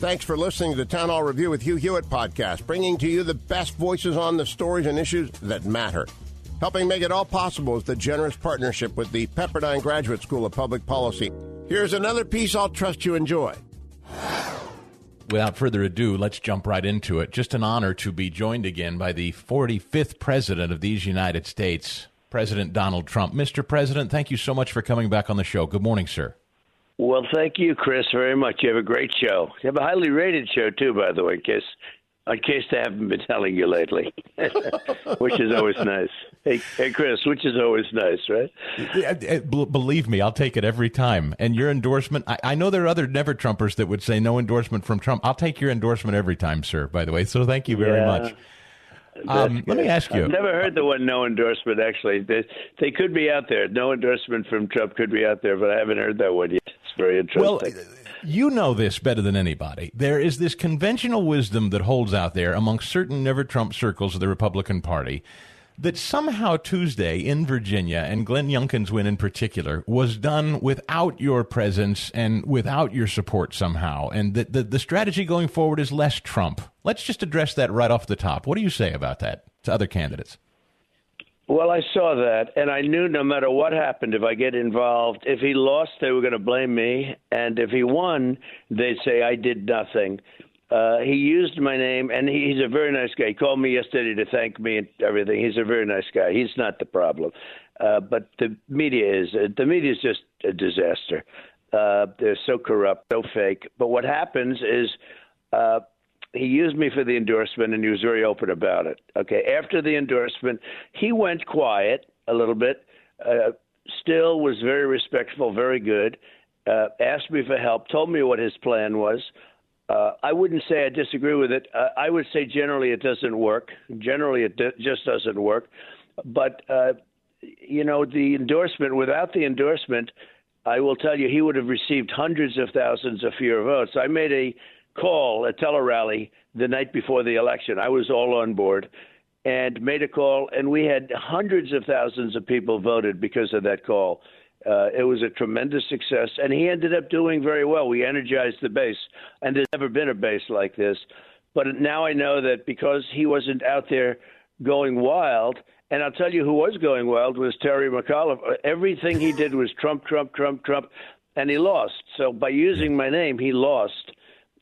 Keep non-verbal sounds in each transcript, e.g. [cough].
Thanks for listening to the Town Hall Review with Hugh Hewitt podcast, bringing to you the best voices on the stories and issues that matter. Helping make it all possible is the generous partnership with the Pepperdine Graduate School of Public Policy. Here's another piece I'll trust you enjoy. Without further ado, let's jump right into it. Just an honor to be joined again by the 45th President of these United States, President Donald Trump. Mr. President, thank you so much for coming back on the show. Good morning, sir. Well, thank you, Chris, very much. You have a great show. You have a highly rated show too, by the way, in case in case they haven't been telling you lately, [laughs] which is always nice. Hey, hey, Chris, which is always nice, right? Believe me, I'll take it every time. And your endorsement, I, I know there are other never Trumpers that would say no endorsement from Trump. I'll take your endorsement every time, sir. By the way, so thank you very Yeah. much. Um, let me ask you. I've never heard the one no endorsement. Actually, they, they could be out there. No endorsement from Trump could be out there, but I haven't heard that one yet. Very interesting. Well, you know this better than anybody. There is this conventional wisdom that holds out there among certain never Trump circles of the Republican Party that somehow Tuesday in Virginia, and Glenn Youngkin's win in particular, was done without your presence and without your support somehow, and that the, the strategy going forward is less Trump. Let's just address that right off the top. What do you say about that to other candidates? Well, I saw that, and I knew no matter what happened, if I get involved, if he lost, they were going to blame me, and if he won, they'd say I did nothing. Uh, he used my name, and he, he's a very nice guy. He called me yesterday to thank me and everything. He's a very nice guy. He's not the problem, uh, but the media is. Uh, the media is just a disaster. Uh, they're so corrupt, so fake. But what happens is. Uh, he used me for the endorsement and he was very open about it. Okay, after the endorsement, he went quiet a little bit. Uh, still was very respectful, very good. Uh, asked me for help, told me what his plan was. Uh, I wouldn't say I disagree with it. Uh, I would say generally it doesn't work. Generally, it d- just doesn't work. But uh, you know, the endorsement. Without the endorsement, I will tell you, he would have received hundreds of thousands of fewer votes. I made a call, a tele-rally, the night before the election. I was all on board and made a call, and we had hundreds of thousands of people voted because of that call. Uh, it was a tremendous success, and he ended up doing very well. We energized the base, and there's never been a base like this. But now I know that because he wasn't out there going wild, and I'll tell you who was going wild was Terry McAuliffe. Everything he did was Trump, Trump, Trump, Trump, and he lost. So by using my name, he lost.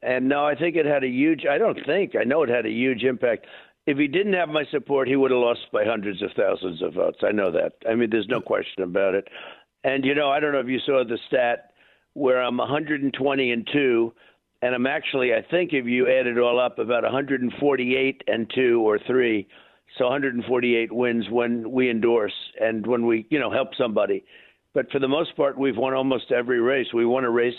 And no, I think it had a huge. I don't think. I know it had a huge impact. If he didn't have my support, he would have lost by hundreds of thousands of votes. I know that. I mean, there's no question about it. And you know, I don't know if you saw the stat where I'm 120 and two, and I'm actually, I think, if you add it all up, about 148 and two or three. So 148 wins when we endorse and when we, you know, help somebody. But for the most part, we've won almost every race. We won a race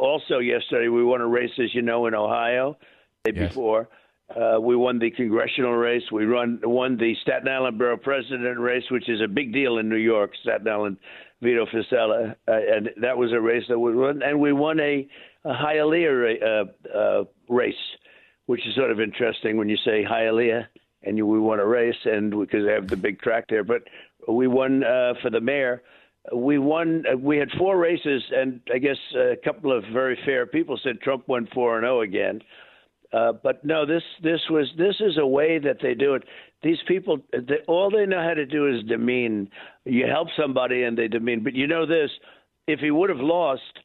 also yesterday. We won a race, as you know, in Ohio the day Yes. before. Uh, we won the congressional race. We run, won the Staten Island Borough President race, which is a big deal in New York. Staten Island, Vito Fossella, uh, and that was a race that we won. And we won a, a Hialeah uh, uh, race, which is sort of interesting when you say Hialeah and you, we won a race, and because they have the big track there. But we won uh, for the mayor. We won. Uh, we had four races, and I guess a couple of very fair people said Trump won four and zero again. Uh, but no, this this was this is a way that they do it. These people, they, all they know how to do is demean. You help somebody and they demean. But you know this: if he would have lost,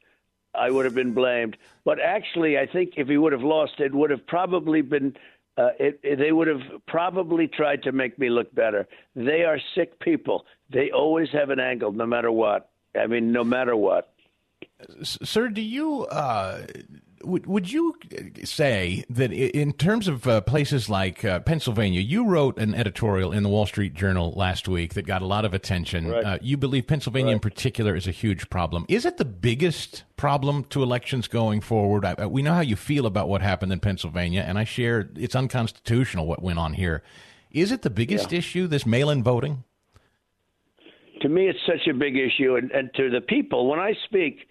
I would have been blamed. But actually, I think if he would have lost, it would have probably been. Uh, it, it, they would have probably tried to make me look better. They are sick people. They always have an angle, no matter what. I mean, no matter what. Sir, do you uh, would, would you say that in terms of uh, places like uh, Pennsylvania, you wrote an editorial in the Wall Street Journal last week that got a lot of attention. Right. Uh, you believe Pennsylvania right. in particular is a huge problem. Is it the biggest problem to elections going forward? I, we know how you feel about what happened in Pennsylvania, and I share it's unconstitutional what went on here. Is it the biggest yeah. issue, this mail in voting? To me, it's such a big issue. And, and to the people, when I speak,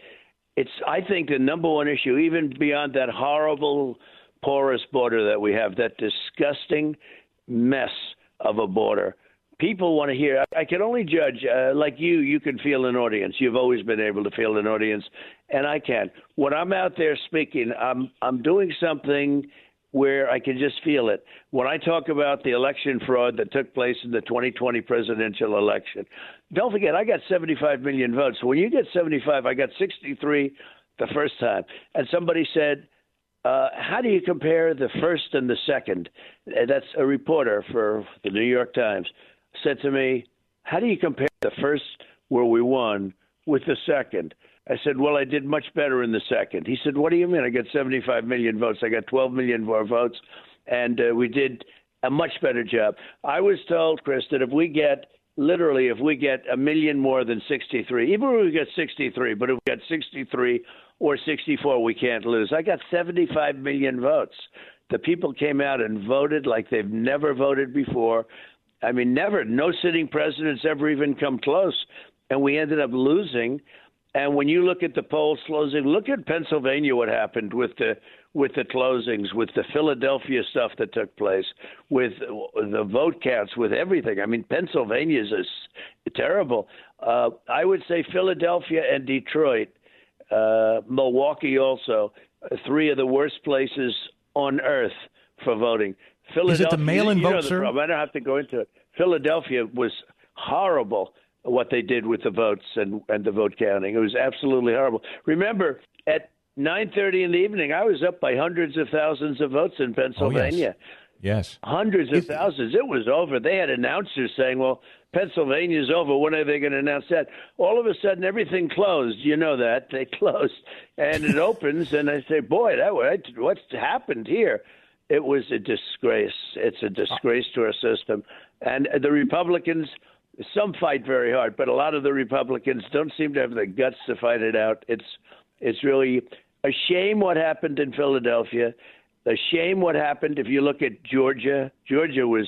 it's I think the number one issue, even beyond that horrible porous border that we have, that disgusting mess of a border. People want to hear. I can only judge, uh, like you. You can feel an audience. You've always been able to feel an audience, and I can. When I'm out there speaking, I'm I'm doing something where I can just feel it. When I talk about the election fraud that took place in the 2020 presidential election, don't forget, I got 75 million votes. When you get 75, I got 63 the first time. And somebody said, uh, how do you compare the first and the second? That's a reporter for the New York Times said to me, how do you compare the first where we won with the second? I said, Well, I did much better in the second. He said, What do you mean? I got 75 million votes. I got 12 million more votes, and uh, we did a much better job. I was told, Chris, that if we get literally, if we get a million more than 63, even if we get 63, but if we get 63 or 64, we can't lose. I got 75 million votes. The people came out and voted like they've never voted before. I mean, never. No sitting president's ever even come close. And we ended up losing and when you look at the polls closing, look at Pennsylvania. What happened with the with the closings, with the Philadelphia stuff that took place, with the vote counts, with everything. I mean, Pennsylvania is terrible. Uh, I would say Philadelphia and Detroit, uh, Milwaukee also, three of the worst places on earth for voting. Philadelphia, is it the mail-in vote, sir? I don't have to go into it. Philadelphia was horrible what they did with the votes and, and the vote counting. It was absolutely horrible. Remember, at 9:30 in the evening, I was up by hundreds of thousands of votes in Pennsylvania. Oh, yes. Yes. Hundreds of thousands. It was over. They had announcers saying, well, Pennsylvania's over. When are they going to announce that? All of a sudden, everything closed. You know that. [laughs] They closed. And it [laughs] opens, and I say, boy, that what's happened here? It was a disgrace. It's a disgrace to our system. And the Republicans – some fight very hard, but a lot of the Republicans don't seem to have the guts to fight it out. It's it's really a shame what happened in Philadelphia. A shame what happened if you look at Georgia. Georgia was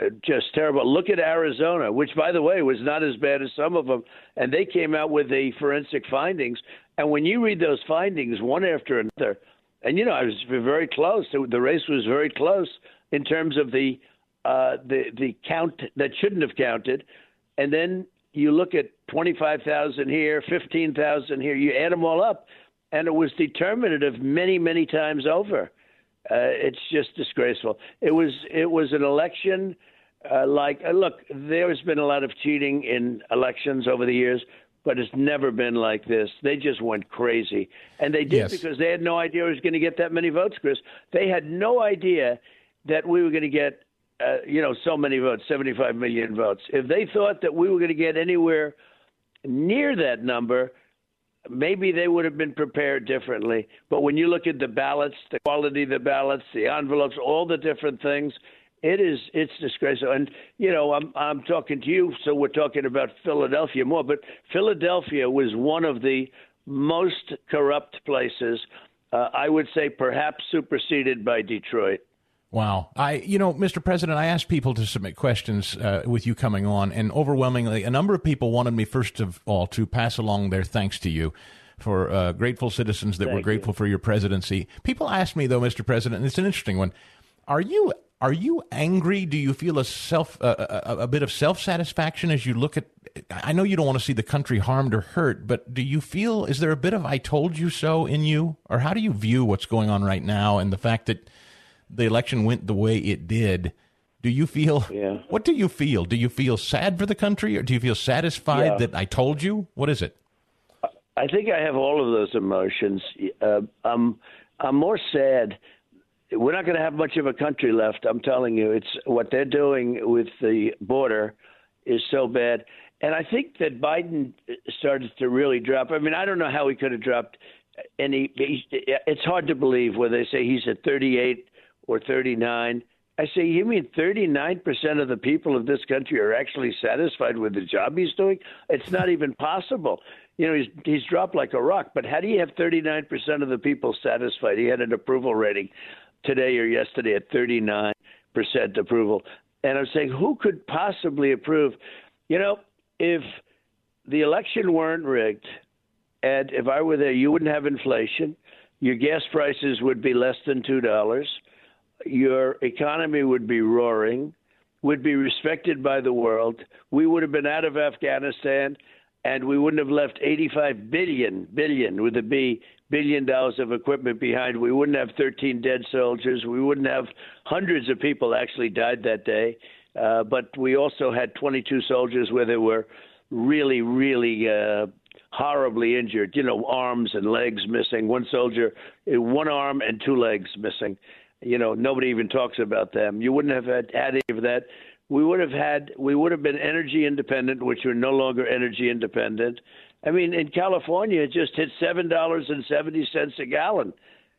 uh, just terrible. Look at Arizona, which by the way was not as bad as some of them, and they came out with the forensic findings. And when you read those findings one after another, and you know I was very close. The race was very close in terms of the uh, the the count that shouldn't have counted, and then you look at twenty five thousand here, fifteen thousand here. You add them all up, and it was determinative many many times over. Uh, it's just disgraceful. It was it was an election. Uh, like uh, look, there's been a lot of cheating in elections over the years, but it's never been like this. They just went crazy, and they did yes. because they had no idea it was going to get that many votes, Chris. They had no idea that we were going to get uh, you know, so many votes, 75 million votes. If they thought that we were going to get anywhere near that number, maybe they would have been prepared differently. But when you look at the ballots, the quality of the ballots, the envelopes, all the different things, it is it's disgraceful. And you know, I'm I'm talking to you, so we're talking about Philadelphia more. But Philadelphia was one of the most corrupt places. Uh, I would say perhaps superseded by Detroit. Wow. I, you know, Mr. President, I asked people to submit questions uh, with you coming on, and overwhelmingly, a number of people wanted me, first of all, to pass along their thanks to you for uh, grateful citizens that Thank were grateful you. for your presidency. People asked me, though, Mr. President, and it's an interesting one. Are you are you angry? Do you feel a self uh, a, a bit of self satisfaction as you look at? I know you don't want to see the country harmed or hurt, but do you feel is there a bit of "I told you so" in you, or how do you view what's going on right now and the fact that the election went the way it did, do you feel? Yeah. What do you feel? Do you feel sad for the country, or do you feel satisfied yeah. that I told you? What is it? I think I have all of those emotions. Uh, I'm I'm more sad. We're not going to have much of a country left. I'm telling you, it's what they're doing with the border is so bad. And I think that Biden started to really drop. I mean, I don't know how he could have dropped he it's hard to believe where they say he's at 38 or 39. I say, you mean 39% of the people of this country are actually satisfied with the job he's doing? It's not [laughs] even possible. You know, he's he's dropped like a rock. But how do you have 39% of the people satisfied? He had an approval rating today or yesterday at 39% approval. And I'm saying, who could possibly approve? You know, if the election weren't rigged, and if I were there, you wouldn't have inflation. Your gas prices would be less than two dollars. Your economy would be roaring, would be respected by the world. We would have been out of Afghanistan, and we wouldn't have left 85 billion billion with a B billion dollars of equipment behind. We wouldn't have 13 dead soldiers. We wouldn't have hundreds of people actually died that day. Uh, but we also had 22 soldiers where they were really, really uh, horribly injured. You know, arms and legs missing. One soldier, uh, one arm and two legs missing. You know, nobody even talks about them. You wouldn't have had, had any of that. We would have had. We would have been energy independent, which we're no longer energy independent. I mean, in California, it just hit seven dollars and seventy cents a gallon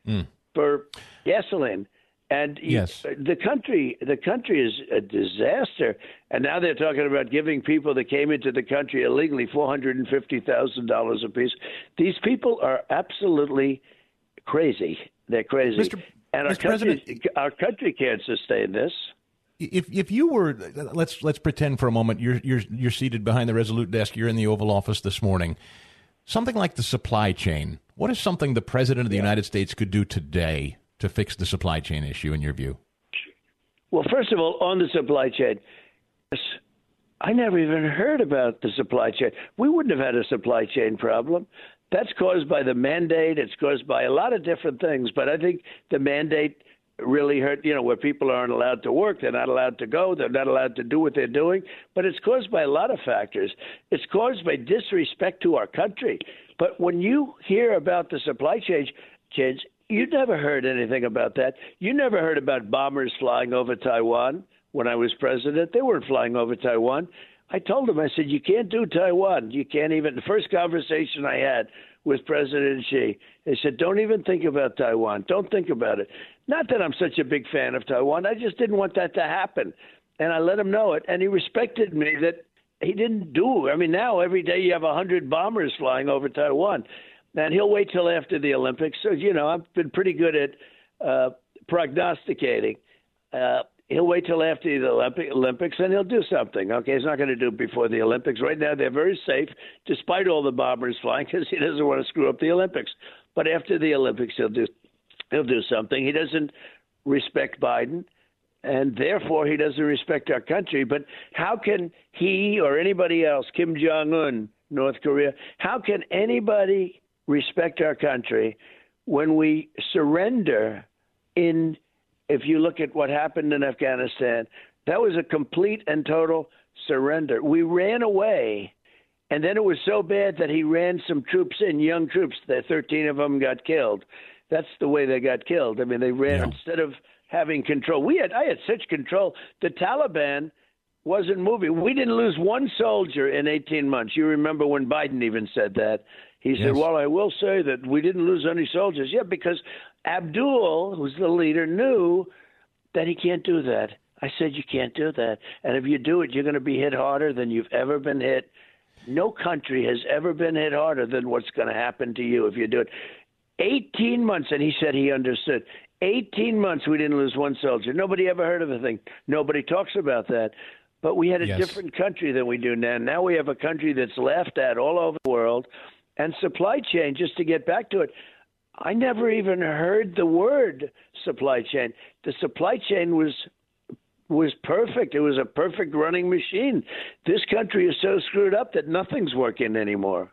mm. for gasoline. And yes. the country, the country is a disaster. And now they're talking about giving people that came into the country illegally four hundred and fifty thousand dollars apiece. These people are absolutely crazy. They're crazy. Mr. And our Mr. country, our country can't sustain this. If if you were let's let's pretend for a moment you're you're you're seated behind the Resolute desk. You're in the Oval Office this morning. Something like the supply chain. What is something the President of the yeah. United States could do today to fix the supply chain issue, in your view? Well, first of all, on the supply chain, I never even heard about the supply chain. We wouldn't have had a supply chain problem. That's caused by the mandate. It's caused by a lot of different things. But I think the mandate really hurt, you know, where people aren't allowed to work, they're not allowed to go, they're not allowed to do what they're doing. But it's caused by a lot of factors. It's caused by disrespect to our country. But when you hear about the supply chain, change, you never heard anything about that. You never heard about bombers flying over Taiwan when I was president. They weren't flying over Taiwan. I told him, I said, you can't do Taiwan. You can't even. The first conversation I had with President Xi, they said, don't even think about Taiwan. Don't think about it. Not that I'm such a big fan of Taiwan. I just didn't want that to happen. And I let him know it. And he respected me that he didn't do. I mean, now every day you have a 100 bombers flying over Taiwan and he'll wait till after the Olympics. So you know, I've been pretty good at uh, prognosticating. Uh, he'll wait till after the Olympic, Olympics and he'll do something. Okay, he's not going to do it before the Olympics. Right now, they're very safe, despite all the bombers flying, because he doesn't want to screw up the Olympics. But after the Olympics, he'll do he'll do something. He doesn't respect Biden, and therefore he doesn't respect our country. But how can he or anybody else, Kim Jong Un, North Korea, how can anybody respect our country, when we surrender in, if you look at what happened in Afghanistan, that was a complete and total surrender. We ran away, and then it was so bad that he ran some troops in, young troops. The 13 of them got killed. That's the way they got killed. I mean, they ran yeah. instead of having control. We had I had such control. The Taliban wasn't moving. We didn't lose one soldier in 18 months. You remember when Biden even said that. He yes. said, Well, I will say that we didn't lose any soldiers. Yeah, because Abdul, who's the leader, knew that he can't do that. I said, You can't do that. And if you do it, you're going to be hit harder than you've ever been hit. No country has ever been hit harder than what's going to happen to you if you do it. 18 months, and he said he understood. 18 months we didn't lose one soldier. Nobody ever heard of the thing. Nobody talks about that. But we had a yes. different country than we do now. Now we have a country that's laughed at all over the world and supply chain, just to get back to it, I never even heard the word supply chain. The supply chain was was perfect. It was a perfect running machine. This country is so screwed up that nothing's working anymore.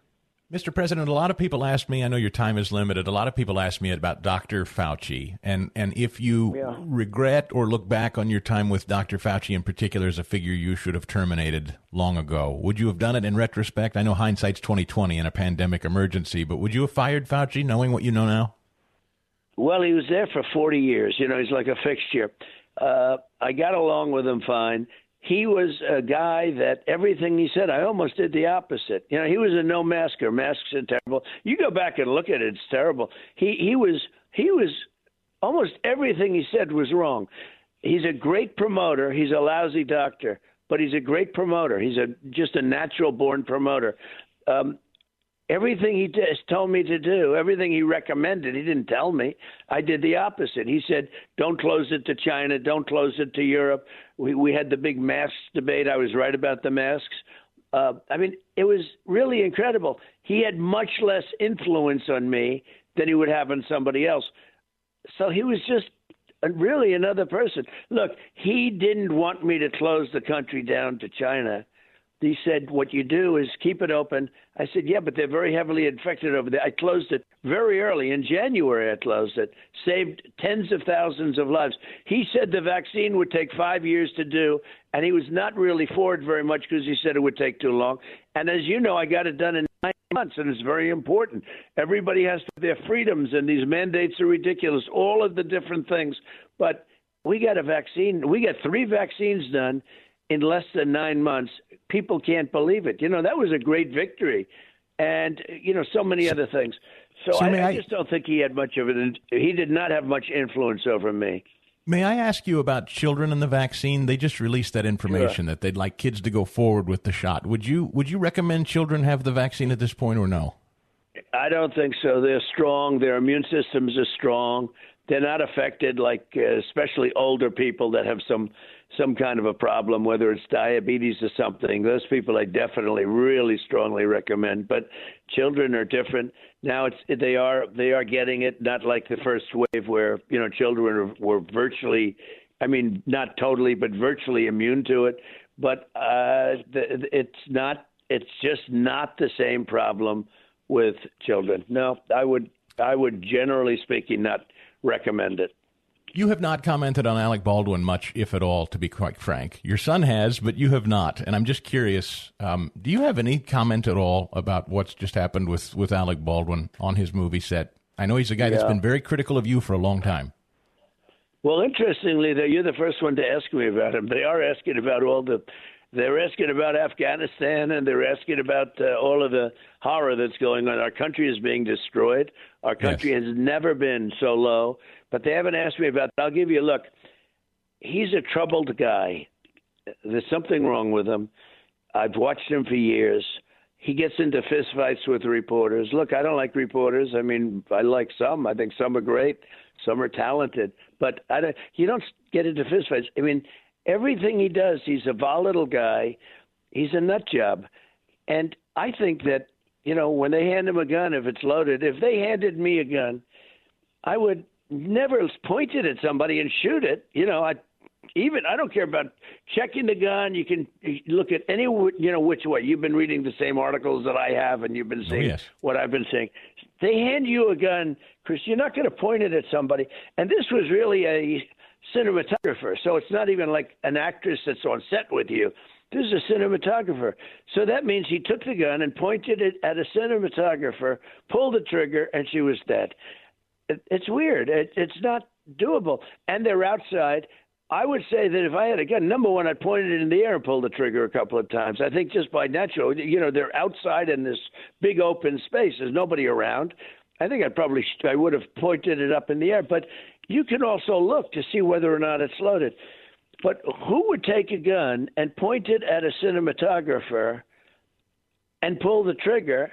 Mr. President, a lot of people ask me, I know your time is limited, a lot of people ask me about Dr. Fauci. And, and if you yeah. regret or look back on your time with Dr. Fauci in particular as a figure you should have terminated long ago, would you have done it in retrospect? I know hindsight's 2020 in a pandemic emergency, but would you have fired Fauci knowing what you know now? Well, he was there for 40 years. You know, he's like a fixture. Uh, I got along with him fine. He was a guy that everything he said, I almost did the opposite. You know, he was a no masker. Masks are terrible. You go back and look at it; it's terrible. He he was he was almost everything he said was wrong. He's a great promoter. He's a lousy doctor, but he's a great promoter. He's a just a natural born promoter. Um, everything he told me to do, everything he recommended, he didn't tell me. I did the opposite. He said, "Don't close it to China. Don't close it to Europe." We we had the big masks debate. I was right about the masks. Uh, I mean, it was really incredible. He had much less influence on me than he would have on somebody else. So he was just really another person. Look, he didn't want me to close the country down to China he said, What you do is keep it open. I said, Yeah, but they're very heavily infected over there. I closed it very early. In January, I closed it, saved tens of thousands of lives. He said the vaccine would take five years to do, and he was not really for it very much because he said it would take too long. And as you know, I got it done in nine months, and it's very important. Everybody has their freedoms, and these mandates are ridiculous, all of the different things. But we got a vaccine, we got three vaccines done in less than nine months. People can't believe it. You know, that was a great victory. And, you know, so many other things. So, so I, I, just don't think he had much of it. He did not have much influence over me. May I ask you about children and the vaccine? They just released that information sure. that they'd like kids to go forward with the shot. Would you would you recommend children have the vaccine at this point or no? I don't think so. They're strong. Their immune systems are strong. They're not affected like uh, especially older people that have some some kind of a problem, whether it's diabetes or something, those people I definitely really strongly recommend. But children are different. Now it's they are they are getting it, not like the first wave where you know children were virtually, I mean not totally, but virtually immune to it. But uh, it's not. It's just not the same problem with children. No, I would I would generally speaking not recommend it. You have not commented on Alec Baldwin much, if at all, to be quite frank. Your son has, but you have not. And I'm just curious um, do you have any comment at all about what's just happened with, with Alec Baldwin on his movie set? I know he's a guy yeah. that's been very critical of you for a long time. Well, interestingly, though, you're the first one to ask me about him. They are asking about all the. They're asking about Afghanistan and they're asking about uh, all of the horror that's going on. Our country is being destroyed. Our country yes. has never been so low but they haven't asked me about. I'll give you a look. He's a troubled guy. There's something wrong with him. I've watched him for years. He gets into fistfights with reporters. Look, I don't like reporters. I mean, I like some. I think some are great. Some are talented. But I don't, you don't get into fistfights. I mean, everything he does, he's a volatile guy. He's a nut job. And I think that, you know, when they hand him a gun, if it's loaded, if they handed me a gun, I would never pointed at somebody and shoot it. You know, I even I don't care about checking the gun. You can look at any you know which way. You've been reading the same articles that I have, and you've been oh, seeing oh, yes. what I've been saying. They hand you a gun, Chris. You're not going to point it at somebody. And this was really a cinematographer, so it's not even like an actress that's on set with you. This is a cinematographer. So that means he took the gun and pointed it at a cinematographer, pulled the trigger, and she was dead it's weird. It, it's not doable. And they're outside. I would say that if I had a gun, number one, I'd point it in the air and pull the trigger a couple of times. I think just by natural, you know, they're outside in this big open space. There's nobody around. I think I'd probably I would have pointed it up in the air. But you can also look to see whether or not it's loaded. But who would take a gun and point it at a cinematographer and pull the trigger,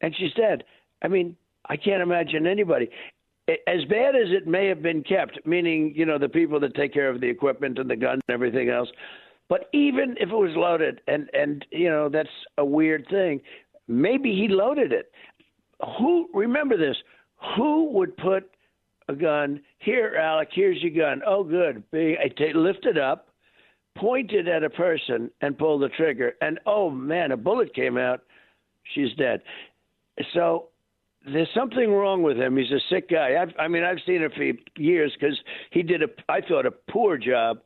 and she's dead? I mean, I can't imagine anybody. As bad as it may have been kept, meaning, you know, the people that take care of the equipment and the gun and everything else, but even if it was loaded, and, and you know, that's a weird thing, maybe he loaded it. Who, remember this, who would put a gun, here, Alec, here's your gun. Oh, good. I t- lift it up, point it at a person, and pull the trigger. And oh, man, a bullet came out. She's dead. So there's something wrong with him. He's a sick guy. I've, I mean, I've seen him for years because he did a, I thought, a poor job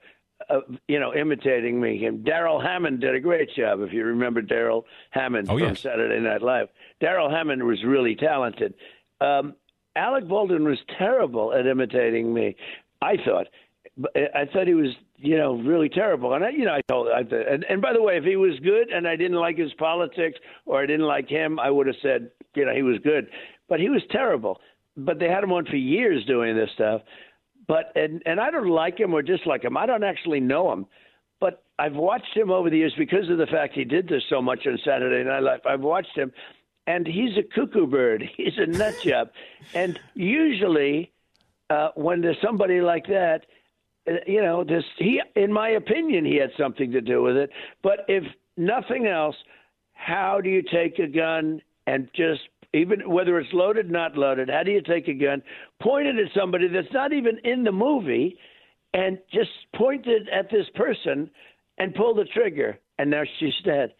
of, you know, imitating me. And Darrell Hammond did a great job. If you remember Darrell Hammond oh, from yes. Saturday Night Live, Darrell Hammond was really talented. Um, Alec Baldwin was terrible at imitating me. I thought. I thought he was you know, really terrible. And I, you know, I told, I, and, and by the way, if he was good and I didn't like his politics or I didn't like him, I would have said, you know, he was good. But he was terrible. But they had him on for years doing this stuff. But and and I don't like him or dislike him. I don't actually know him. But I've watched him over the years because of the fact he did this so much on Saturday Night Live. I've watched him, and he's a cuckoo bird. [laughs] He's a nut job. and usually, uh, when there's somebody like that, Uh, you know, this he, in my opinion, he had something to do with it. But if nothing else, how do you take a gun and just even whether it's loaded, not loaded, how do you take a gun, point it at somebody that's not even in the movie, and just point it at this person and pull the trigger, and now she's dead.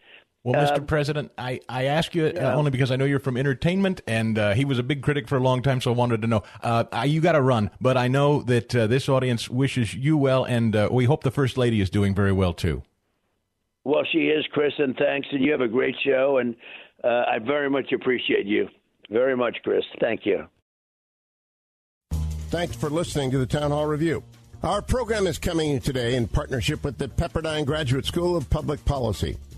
Well, Mr. Um, President, I, I ask you yeah. only because I know you're from entertainment, and uh, he was a big critic for a long time, so I wanted to know. Uh, you got to run, but I know that uh, this audience wishes you well, and uh, we hope the First Lady is doing very well, too. Well, she is, Chris, and thanks, and you have a great show, and uh, I very much appreciate you. Very much, Chris. Thank you. Thanks for listening to the Town Hall Review. Our program is coming today in partnership with the Pepperdine Graduate School of Public Policy.